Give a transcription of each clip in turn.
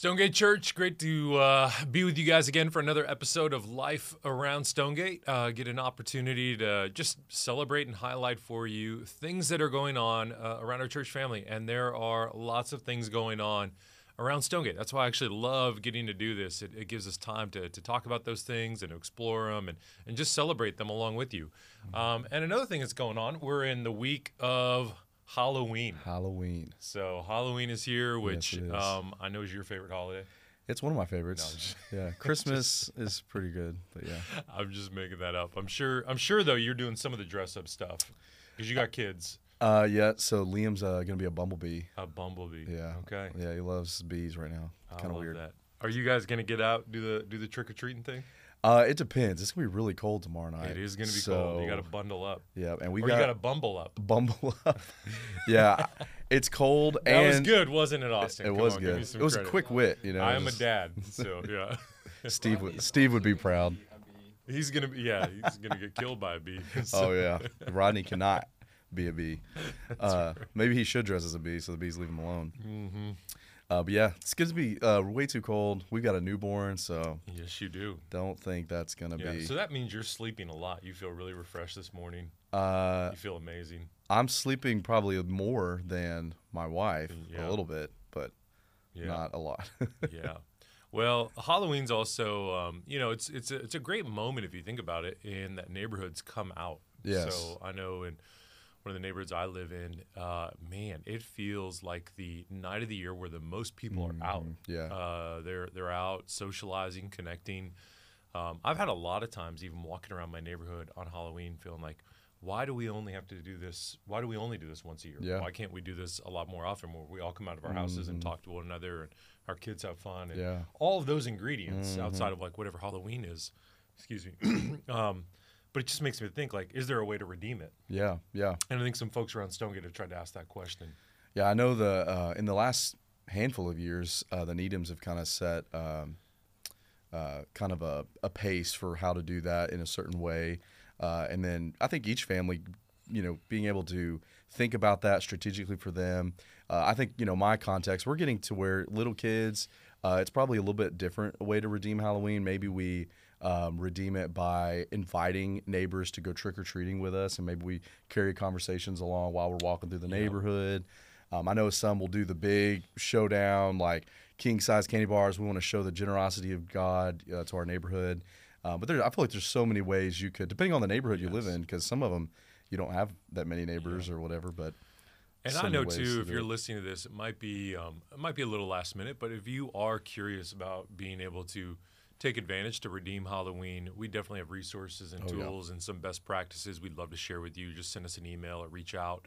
Stonegate Church, great to uh, be with you guys again for another episode of Life Around Stonegate. Uh, get an opportunity to just celebrate and highlight for you things that are going on uh, around our church family. And there are lots of things going on around Stonegate. That's why I actually love getting to do this. It, it gives us time to, to talk about those things and explore them and, and just celebrate them along with you. Um, and another thing that's going on, we're in the week of Halloween. Halloween. So Halloween is here, which it is. um, I know is your favorite holiday. It's one of my favorites. yeah, Christmas is pretty good, but yeah. I'm just making that up. I'm sure. I'm sure though you're doing some of the dress up stuff because you got kids. Uh, yeah. So Liam's uh, gonna be a bumblebee. A bumblebee. Yeah. Okay. Yeah, he loves bees right now. Kind of weird. That. Are you guys gonna get out do the do the trick or treating thing? Uh, it depends. It's gonna be really cold tomorrow night. It is gonna be so, cold. You got to bundle up, Yeah, and we or got you got to bumble up. bumble up. yeah, it's cold That and was good, wasn't it, Austin? It Come was on, good. It was credit. a quick wit, you know. I am a dad, so yeah. Steve would Steve would be proud. He's gonna be yeah. He's gonna get killed by a bee. Oh yeah, Rodney cannot be a bee. Uh, maybe he should dress as a bee so the bees leave him alone. hmm Uh, but yeah, it's going to be uh, way too cold. We've got a newborn, so Yes, you do. don't think that's going to Yeah. be. So that means you're sleeping a lot. You feel really refreshed this morning. uh, You feel amazing. I'm sleeping probably more than my wife, Yeah. a little bit, but Yeah. not a lot. yeah. Well, Halloween's also, um, you know, it's it's a, it's a great moment if you think about it, in that neighborhoods come out. Yes. So I know in one of the neighborhoods I live in, uh, man, it feels like the night of the year where the most people are out. Mhm, yeah. Uh, they're they're out socializing, connecting. Um, I've had a lot of times, even walking around my neighborhood on Halloween, feeling like, why do we only have to do this? Why do we only do this once a year? Yeah. Why can't we do this a lot more often, where we all come out of our houses and talk to one another, and our kids have fun, and Mm-hmm. Yeah. all of those ingredients Mm-hmm. outside of like whatever Halloween is. Excuse me. um, but it just makes me think like, is there a way to redeem it? yeah, yeah. And I think some folks around Stonegate have tried to ask that question. Yeah, I know the uh, in the last handful of years, uh, the Needhams have kind of set um, uh, kind of a, a pace for how to do that in a certain way, uh, and then I think each family, you know, being able to think about that strategically for them. Uh, I think you know my context, we're getting to where little kids, uh, it's probably a little bit different way to redeem Halloween. Maybe we. Um, redeem it by inviting neighbors to go trick or treating with us, and maybe we carry conversations along while we're walking through the neighborhood. Um, I know some will do the big showdown, like king size candy bars. We want to show the generosity of God uh, to our neighborhood. Uh, but there, I feel like there's so many ways you could, depending on the neighborhood you live in, because some of them you don't have that many neighbors or whatever. But And I know too, to if you're it. listening to this, it might be um, it might be a little last minute, but if you are curious about being able to take advantage to redeem Halloween, we definitely have resources and Oh, yeah. tools and some best practices we'd love to share with you. Just send us an email or reach out.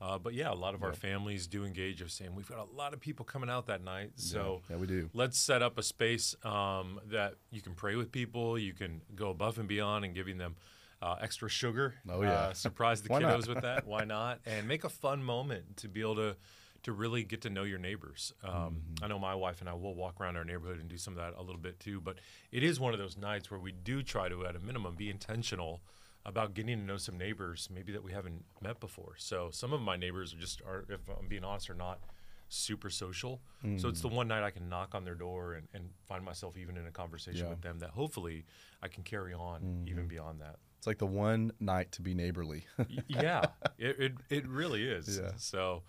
Uh, but yeah, a lot of our families do engage of saying we've got a lot of people coming out that night, so yeah, we do. let's set up a space um, that you can pray with people. You can go above and beyond and giving them uh, extra sugar. Oh, yeah. Uh, surprise the kiddos with that. Why not? And make a fun moment to be able to to really get to know your neighbors. Um, Mm-hmm. I know my wife and I will walk around our neighborhood and do some of that a little bit too. But it is one of those nights where we do try to, at a minimum, be intentional about getting to know some neighbors maybe that we haven't met before. So some of my neighbors are just are, if I'm being honest, are not super social. So it's the Mm. one night I can knock on their door and, and find myself even in a conversation Yeah. Mm-hmm. with them that hopefully I can carry on even beyond that. It's like the one night to be neighborly. Yeah, it, it, it really is. Yeah. So,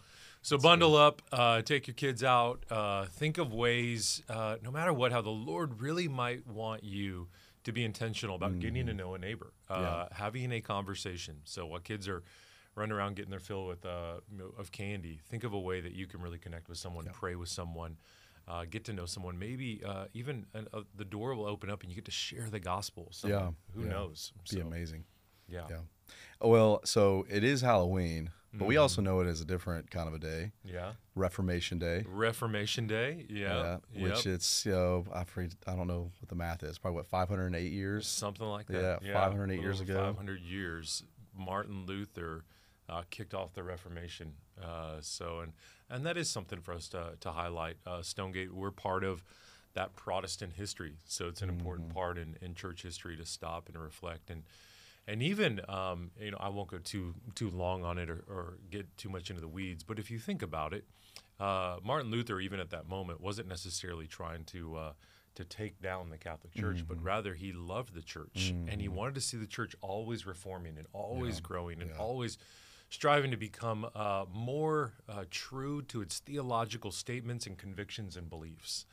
so bundle up, uh, take your kids out, uh, think of ways, uh, no matter what, how the Lord really might want you to be intentional about getting to know a neighbor, uh, Mm-hmm. Yeah. having a conversation. So while kids are running around getting their fill with uh, you know, of candy, think of a way that you can really connect with someone, pray with someone. Uh, get to know someone. Maybe uh, even an, uh, the door will open up and you get to share the gospel. Yeah, who yeah. knows? be So, amazing. Yeah. Yeah. Well, so it is Halloween, but we Mm-hmm. also know it as a different kind of a day, yeah. Reformation Day. Reformation Day. Yeah. Yeah, which Yep. it's you know I forget, I don't know what the math is. Probably what 508 years. something like that. Yeah, 508 years ago. 500 years. Martin Luther uh, kicked off the Reformation. Uh, so, and and that is something for us to to highlight. Uh, Stonegate, we're part of that Protestant history, so it's an important Mm-hmm. part in, in church history to stop and reflect and and even um, you know I won't go too too long on it or, or get too much into the weeds, but if you think about it, uh, Martin Luther even at that moment wasn't necessarily trying to uh, to take down the Catholic Church, Mm-hmm. but rather he loved the church and he wanted to see the church always reforming and always growing and always striving to become uh, more uh, true to its theological statements and convictions and beliefs.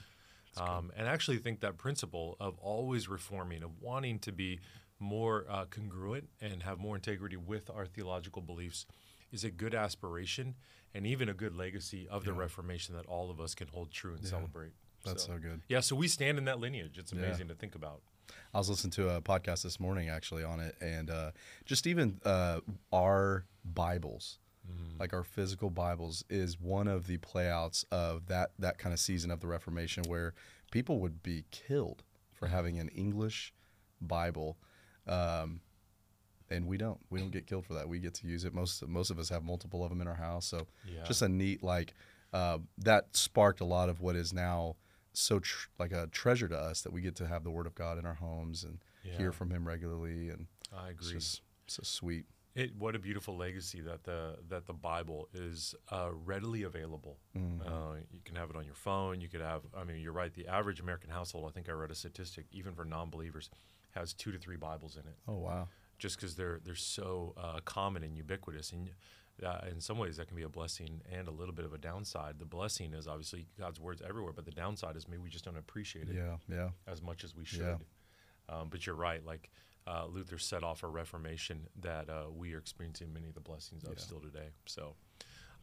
Um, and I actually think that principle of always reforming, of wanting to be more uh, congruent and have more integrity with our theological beliefs, is a good aspiration and even a good legacy of the Reformation that all of us can hold true and celebrate. That's so good. Yeah, so we stand in that lineage. It's amazing to think about. I was listening to a podcast this morning actually on it, and uh, just even uh, our Bibles, like our physical Bibles, is one of the playouts of that that kind of season of the Reformation where people would be killed for having an English Bible. Um, and we don't. We don't get killed for that. We get to use it. Most most of us have multiple of them in our house. So Yeah. just a neat like uh, that sparked a lot of what is now so tr- like a treasure to us that we get to have the Word of God in our homes and Yeah. hear from Him regularly. And I it's agree. just so sweet. It, what a beautiful legacy that the that the Bible is uh, readily available. Mm-hmm. Uh, you can have it on your phone. You could have. I mean, you're right. The average American household, I think I read a statistic, even for non-believers, has two to three Bibles in it, Oh wow. just because they're they're so uh, common and ubiquitous. And uh, in some ways, that can be a blessing and a little bit of a downside. The blessing is obviously God's words everywhere, but the downside is maybe we just don't appreciate it Yeah, yeah, as much as we should. Yeah. Um, but you're right. Like uh, Luther set off a reformation that uh, we are experiencing many of the blessings of Yeah. still today. So,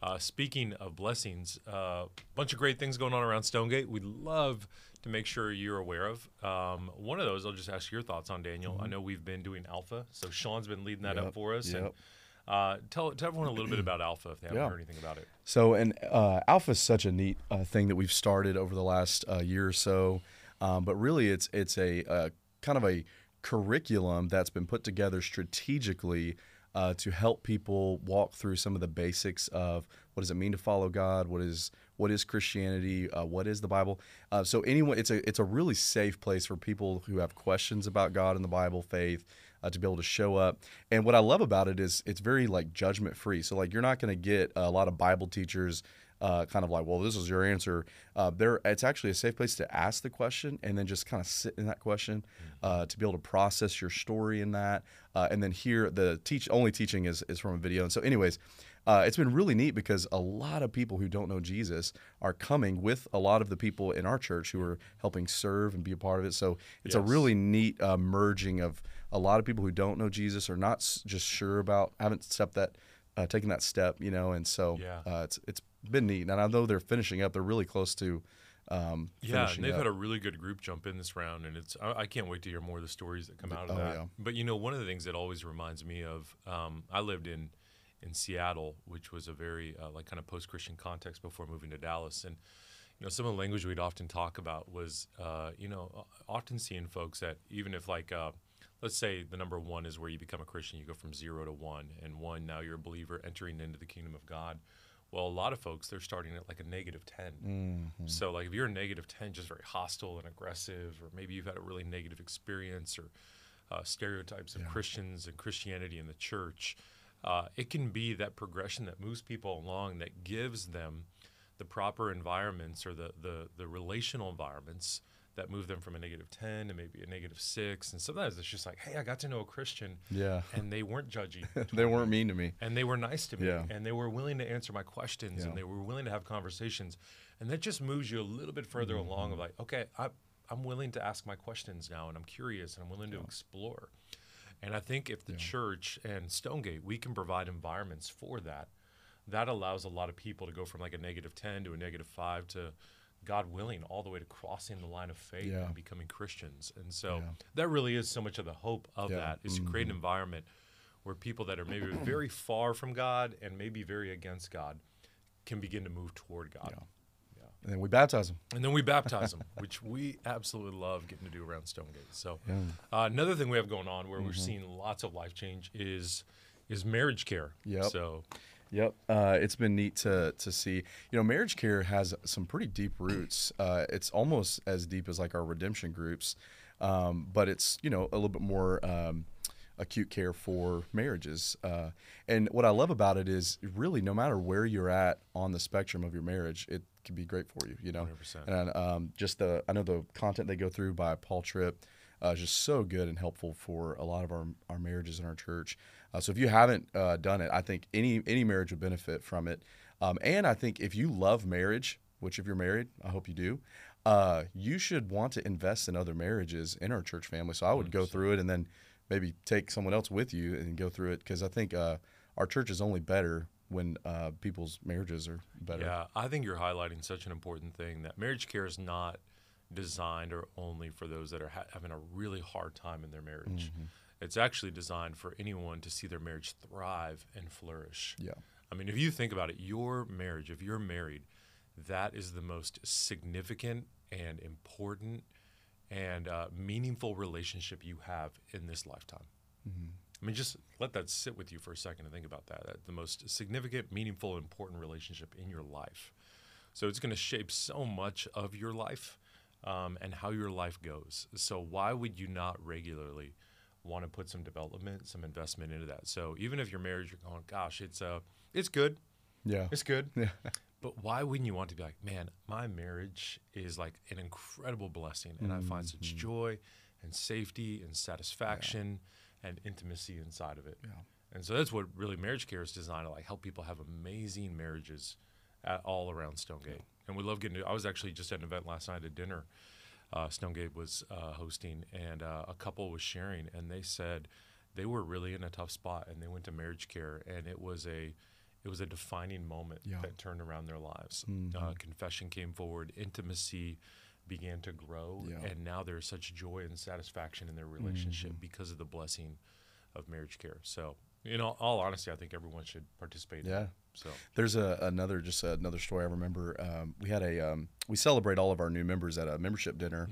uh, speaking of blessings, a uh, bunch of great things going on around Stonegate. We'd love to make sure you're aware of. Um, one of those, I'll just ask your thoughts on, Daniel. I know we've been doing Alpha, so Sean's been leading that up Mm-hmm. Yep, for us. And, yep. Uh, tell, tell everyone a little bit about Alpha if they haven't Yeah. heard anything about it. So, and uh, Alpha is such a neat uh, thing that we've started over the last uh, year or so. Um, but really, it's it's a uh, kind of a curriculum that's been put together strategically uh, to help people walk through some of the basics of what does it mean to follow God, what is what is Christianity, uh, what is the Bible. Uh, so, anyone, it's a it's a really safe place for people who have questions about God and the Bible, faith. Uh, to be able to show up, and what I love about it is it's very like judgment free. So like you're not going to get a lot of Bible teachers uh, kind of like, well, this is your answer. Uh, there, it's actually a safe place to ask the question and then just kind of sit in that question uh, to be able to process your story in that, uh, and then here the teach only teaching is is from a video. And so, anyways, uh, it's been really neat because a lot of people who don't know Jesus are coming with a lot of the people in our church who are helping serve and be a part of it. So it's a really neat uh, merging of a lot of people who don't know Jesus or not s- just sure about, haven't stepped that, uh, taken that step, you know. And so Yeah. uh, it's it's been neat. And I know they're finishing up. They're really close to. Um, Yeah, and they've up. had a really good group jump in this round, and it's I, I can't wait to hear more of the stories that come out of Oh, that. yeah. But you know, one of the things that always reminds me of um, I lived in in Seattle, which was a very uh, like kind of post Christian context before moving to Dallas, and you know some of the language we'd often talk about was uh, you know often seeing folks that even if like uh, let's say the number one is where you become a Christian, you go from zero to one, and one now you're a believer entering into the kingdom of God. Well, a lot of folks they're starting at like a negative 10 Mm-hmm. so, like, if you're a negative 10, just very hostile and aggressive, or maybe you've had a really negative experience, or uh, stereotypes of Christians and Christianity in the church, uh, it can be that progression that moves people along that gives them the proper environments or the, the, the relational environments that move them from a negative 10 to maybe a negative 6. And sometimes it's just like, hey, I got to know a Christian, Yeah. and they weren't judgy they weren't mean to me. and they were nice to me Yeah. and they were willing to answer my questions Yeah. and they were willing to have conversations and that just moves you a little bit further along Mm-hmm. of like okay I, i'm willing to ask my questions now and i'm curious and i'm willing to explore and i think if the church and stonegate we can provide environments for that that allows a lot of people to go from like a negative 10 to a negative 5 to god willing all the way to crossing the line of faith Yeah. and becoming christians and so Yeah. that really is so much of the hope of Yeah. Mm-hmm. that is to create an environment where people that are maybe very far from God and maybe very against God can begin to move toward God. And then we baptize them. And then we baptize them, which we absolutely love getting to do around Stonegate. So, uh, another thing we have going on where we're Mm-hmm. seeing lots of life change is is marriage care. Yeah. So, Yep, uh, it's been neat to to see. You know, marriage care has some pretty deep roots. Uh, it's almost as deep as like our redemption groups, um, but it's you know a little bit more um, acute care for marriages. Uh, and what I love about it is really no matter where you're at on the spectrum of your marriage, it can be great for you. You know, 100%. and um, just the I know the content they go through by Paul Tripp uh, is just so good and helpful for a lot of our our marriages in our church. Uh, so if you haven't uh, done it, I think any any marriage would benefit from it. Um, and I think if you love marriage, which if you're married, I hope you do, uh, you should want to invest in other marriages in our church family. So I would go through it and then maybe take someone else with you and go through it because I think uh, our church is only better when uh, people's marriages are better. Yeah, I think you're highlighting such an important thing that marriage care is not designed or only for those that are ha- having a really hard time in their marriage. Mm-hmm. It's actually designed for anyone to see their marriage thrive and flourish. Yeah. I mean, if you think about it, your marriage, if you're married, that is the most significant and important and uh, meaningful relationship you have in this lifetime. I mean, just let that sit with you for a second and think about that. that the most significant, meaningful, important relationship in your life. So it's going to shape so much of your life um, and how your life goes. So why would you not regularly want to put some development, some investment into that? So even if your marriage, you're going, gosh, it's uh, it's good, Yeah. it's good. Yeah. But why wouldn't you want to be like, man, my marriage is like an incredible blessing, and I find such joy and safety and satisfaction and intimacy inside of it. Yeah. And so that's what really marriage care is designed to like help people have amazing marriages at, all around Stonegate. And we love getting to, I was actually just at an event last night at dinner. Uh, Stonegate was uh, hosting, and uh, a couple was sharing, and they said they were really in a tough spot, and they went to marriage care, and it was a it was a defining moment Yeah. that turned around their lives. Mhm. Uh, confession came forward, intimacy began to grow, Yeah. and now there's such joy and satisfaction in their relationship Mm-hmm. because of the blessing of marriage care. So, in all, all honesty, I think everyone should participate. in Yeah. So, There's a, another just another story I remember. Um, we had a um, we celebrate all of our new members at a membership dinner,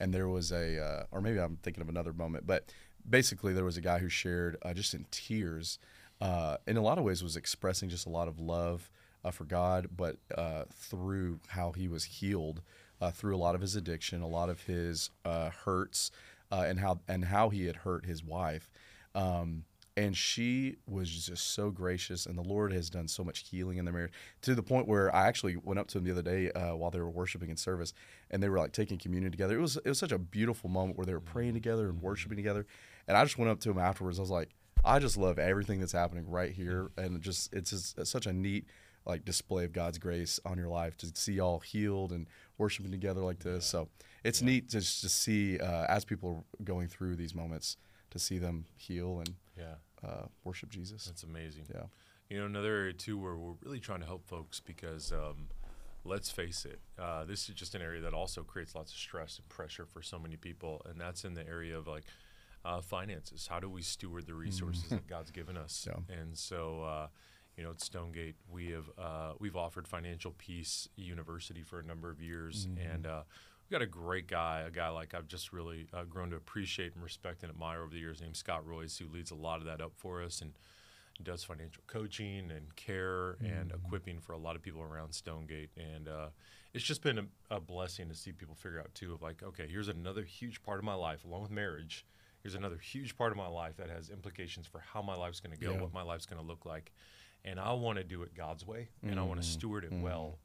and there was a uh, or maybe I'm thinking of another moment, but basically there was a guy who shared uh, just in tears, uh, in a lot of ways was expressing just a lot of love uh, for God, but uh, through how he was healed uh, through a lot of his addiction, a lot of his uh, hurts, uh, and how and how he had hurt his wife. Um, and she was just so gracious and the lord has done so much healing in their marriage to the point where i actually went up to them the other day uh, while they were worshiping in service and they were like taking communion together. It was it was such a beautiful moment where they were praying together and worshiping together. And i just went up to them afterwards. I was like i just love everything that's happening right here. And just it's just it's such a neat like display of god's grace on your life to see y'all healed and worshiping together like this so it's neat just to see uh, as people are going through these moments to see them heal and yeah, uh, worship Jesus. that's amazing. Yeah. You know, another area too where we're really trying to help folks because um, let's face it, uh, this is just an area that also creates lots of stress and pressure for so many people, and that's in the area of like uh, finances. How do we steward the resources that God's given us? Yeah. And so, uh, you know, at Stonegate, we have uh, we've offered Financial Peace University for a number of years, and uh, we've got a great guy, a guy like I've just really uh, grown to appreciate and respect and admire over the years, named Scott Royce, who leads a lot of that up for us and does financial coaching and care and equipping for a lot of people around Stonegate. And uh, it's just been a, a blessing to see people figure out too of like, okay, here's another huge part of my life, along with marriage. Here's another huge part of my life that has implications for how my life's going to go, Yeah. what my life's going to look like, and I want to do it God's way, and I want to steward it well,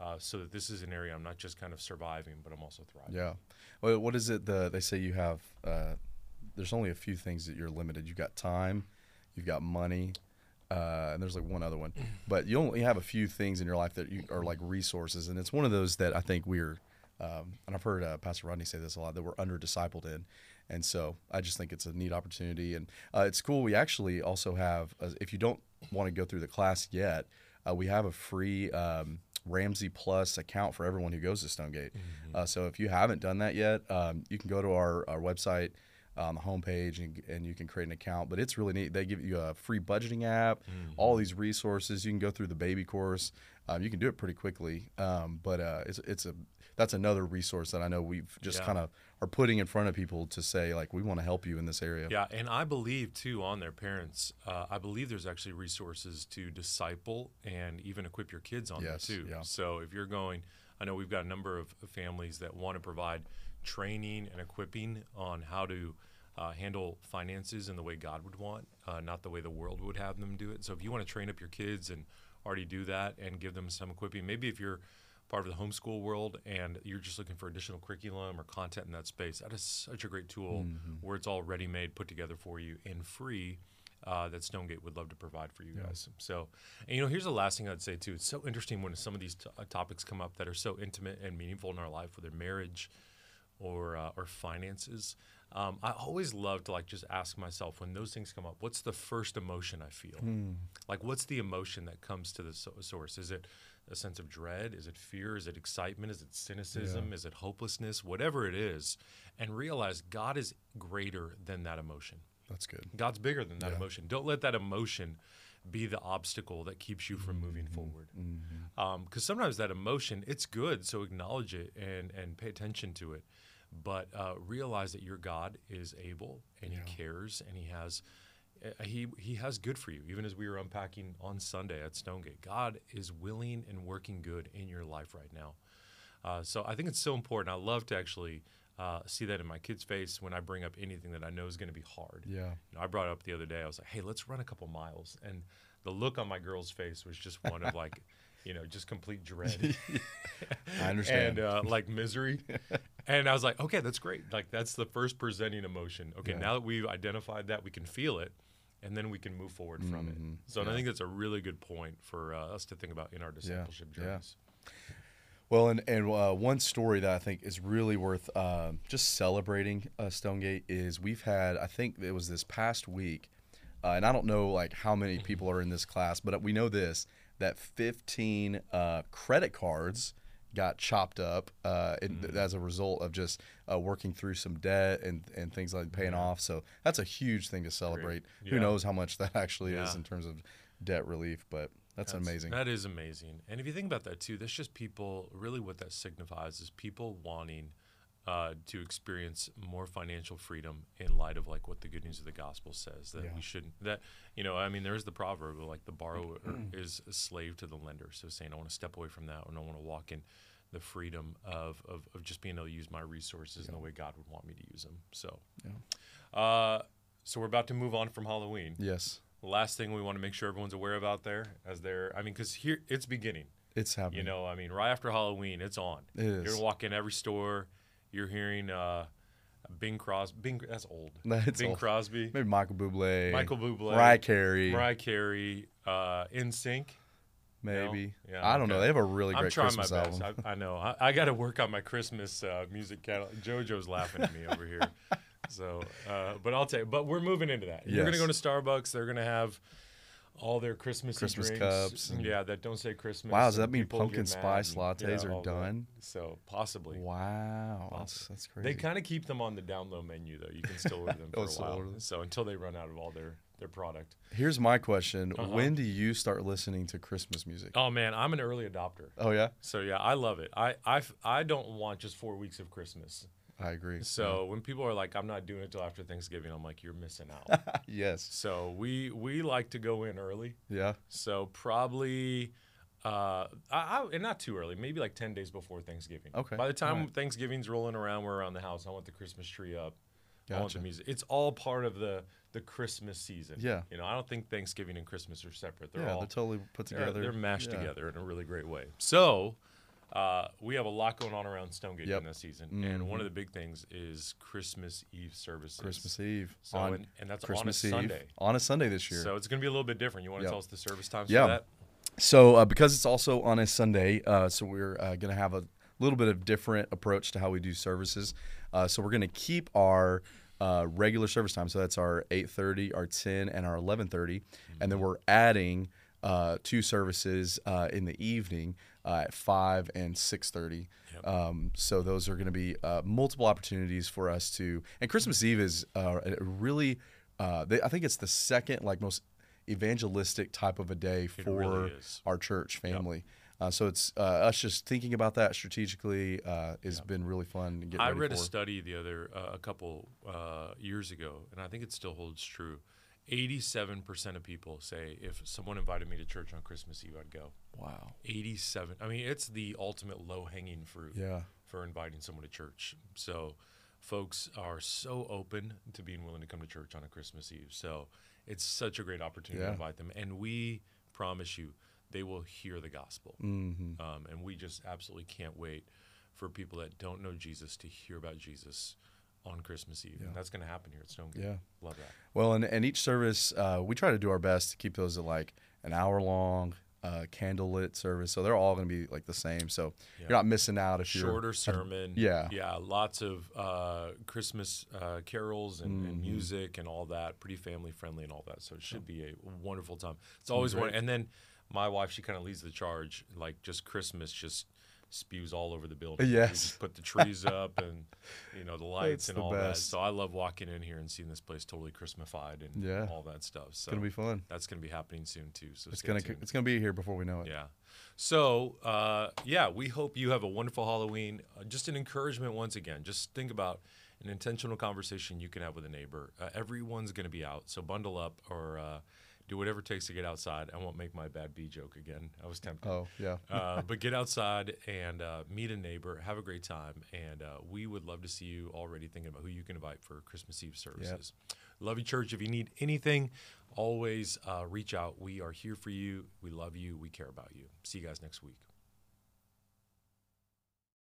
uh, so that this is an area I'm not just kind of surviving, but I'm also thriving. Yeah. Well, what is it? The they say you have. Uh, there's only a few things that you're limited. You've got time, you've got money, uh, and there's like one other one. But you only have a few things in your life that you are like resources, and it's one of those that I think we're. Um, and I've heard uh, Pastor Rodney say this a lot that we're under discipled in, and so I just think it's a neat opportunity, and uh, it's cool. We actually also have, uh, if you don't want to go through the class yet, uh, we have a free um, Ramsey Plus account for everyone who goes to Stonegate. Uh, so if you haven't done that yet, um, you can go to our, our website on the homepage and, and you can create an account. But it's really neat. They give you a free budgeting app, all these resources. You can go through the baby course. Um, you can do it pretty quickly. Um, but uh, it's it's a that's another resource that I know we've just Yeah. kind of are putting in front of people to say like we want to help you in this area. Yeah, and I believe too on their parents. Uh, I believe there's actually resources to disciple and even equip your kids on Yes, there too. yeah. So if you're going, I know we've got a number of families that want to provide training and equipping on how to uh, handle finances in the way God would want, uh, not the way the world would have them do it. So if you want to train up your kids and already do that and give them some equipping, maybe if you're part of the homeschool world and you're just looking for additional curriculum or content in that space, that is such a great tool where it's all ready made, put together for you, and free. Uh, that Stonegate would love to provide for you guys. So, and you know, here's the last thing I'd say too. It's so interesting when some of these t- uh, topics come up that are so intimate and meaningful in our life, whether marriage or uh, or finances. Um, I always love to like just ask myself when those things come up, what's the first emotion I feel? Like, what's the emotion that comes to the so- source? Is it a sense of dread? Is it fear? Is it excitement? Is it cynicism? Is it hopelessness? Whatever it is, and realize God is greater than that emotion. That's good. God's bigger than that emotion. Don't let that emotion be the obstacle that keeps you from moving mm-hmm. forward. Mm-hmm. Um, because sometimes that emotion, it's good, so acknowledge it and and pay attention to it. But uh, realize that your God is able and He cares and He has. Uh, He, he has good for you, even as we were unpacking on Sunday at Stonegate. God is willing and working good in your life right now. Uh, so I think it's so important. I love to actually uh, see that in my kid's face when I bring up anything that I know is going to be hard. Yeah. You know, I brought it up the other day. I was like, "Hey, let's run a couple miles," and the look on my girl's face was just one of like, you know, just complete dread I understand. and uh, like misery. and I was like, "Okay, that's great. Like that's the first presenting emotion. Okay, Yeah. now that we've identified that, we can feel it." And then we can move forward from Mhm. it. So and I think that's a really good point for uh, us to think about in our discipleship yeah. journeys. Well, and and uh, one story that I think is really worth uh, just celebrating uh, Stonegate is we've had I think it was this past week, uh, and I don't know like how many people are in this class, but we know this that 15 uh, credit cards got chopped up uh, in, as a result of just uh, working through some debt and, and things like paying off. So that's a huge thing to celebrate. Who knows how much that actually is in terms of debt relief, but that's, amazing. That is amazing. And if you think about that too, that's just people. Really, what that signifies is people wanting uh, to experience more financial freedom in light of like what the good news of the gospel says that Yeah. we shouldn't. That you know, I mean, there's the proverb of, like the borrower is a slave to the lender. So saying, I want to step away from that, and I want to walk in the freedom of, of, of just being able to use my resources in the way God would want me to use them. So, uh, so we're about to move on from Halloween. yes, Last thing we want to make sure everyone's aware of out there, as they're, I mean, because here it's beginning. it's happening. You know, I mean, right after Halloween, it's on. It You're is. gonna walk in every store. You're hearing uh, Bing Crosby. Bing, that's old. That's Bing old. Crosby, Maybe Michael Bublé, Michael Bublé, Mariah Carey, Mariah Carey, uh, NSYNC. Maybe. Yeah, I don't know. They have a really I'm great trying Christmas my best. album. I, I know. I, I got to work on my Christmas uh, music catalog. JoJo's laughing at me over here. So, uh, but I'll tell you. But we're moving into that. You're gonna go to Starbucks. They're gonna have all their Christmas Christmas drinks. cups and- yeah, that don't say Christmas. Wow, does that mean pumpkin spice and- lattes are all that. done? So possibly. Wow, that's, that's crazy. They kind of keep them on the down low menu though. You can still order them for a while. So until they run out of all their their product. Here's my question: Uh-huh. When do you start listening to Christmas music? Oh man, I'm an early adopter. Oh yeah, So yeah, I love it. I I I don't want just four weeks of Christmas. I agree. So when people are like, I'm not doing it till after Thanksgiving, I'm like, you're missing out. yes, so we we like to go in early. yeah, So probably, uh, I, I, and not too early, maybe like ten days before Thanksgiving. Okay, By the time alright. Thanksgiving's rolling around, we're around the house. I want the Christmas tree up. Gotcha. the music. It's all part of the the Christmas season. Yeah. You know, I don't think Thanksgiving and Christmas are separate. They're yeah. all They're totally put they're, together. they're mashed Yeah. together in a really great way. So. Uh, we have a lot going on around Stonegate Yep. in this season, and one of the big things is Christmas Eve services. Christmas Eve So, on and, and that's Christmas on a Eve Sunday. on a Sunday this year. So it's going to be a little bit different. You want to Yep. tell us the service times Yeah. for that? So uh, because it's also on a Sunday, uh, so we're uh, going to have a little bit of different approach to how we do services. Uh, so we're going to keep our uh, regular service time. So that's our 8:30, our 10, and our 11:30, and then we're adding uh, two services uh, in the evening uh, at 5 and 6:30. Um, so those are going to be uh, multiple opportunities for us to. And Christmas Eve is uh, a really, uh, they, I think it's the second like most evangelistic type of a day for really our church family. Uh, so it's uh, us just thinking about that strategically uh, has been really fun to get I read a study the other uh, a couple uh, years ago, and I think it still holds true. Eighty-seven percent of people say if someone invited me to church on Christmas Eve, I'd go. wow. Eighty-seven. I mean, it's the ultimate low-hanging fruit Yeah. for inviting someone to church. So folks are so open to being willing to come to church on a Christmas Eve. So it's such a great opportunity Yeah. to invite them. And we promise you, they will hear the gospel. Mm-hmm. Um, and we just absolutely can't wait for people that don't know Jesus to hear about Jesus on Christmas Eve. And that's going to happen here at Stonegate. Yeah. Love that. Well, and, and each service, uh, we try to do our best to keep those at like an hour long, uh, candlelit service. So they're all going to be like the same. So Yeah. you're not missing out if you're Shorter sermon. yeah. Yeah. Lots of uh, Christmas uh, carols and, Mm-hmm. and music and all that. Pretty family friendly and all that. So it should be a wonderful time. It's always one. And then my wife, she kind of leads the charge. Like just Christmas just spews all over the building. Yes. just put the trees up and, you know, the lights That's and the all that. best. So I love walking in here and seeing this place totally Christmified and Yeah. all that stuff. So It's going to be fun. that's going to be happening soon too. So It's going to tuned. it's to be here before we know it. Yeah. So, uh, yeah, we hope you have a wonderful Halloween. Uh, just an encouragement once again. Just think about an intentional conversation you can have with a neighbor. Uh, everyone's going to be out, so bundle up or uh, do whatever it takes to get outside. I won't make my bad B joke again. I was tempted. Oh, yeah. uh, but get outside and uh, meet a neighbor, have a great time, and uh, we would love to see you already thinking about who you can invite for Christmas Eve services. Love you, church. If you need anything, always uh, reach out. We are here for you. We love you. We care about you. See you guys next week.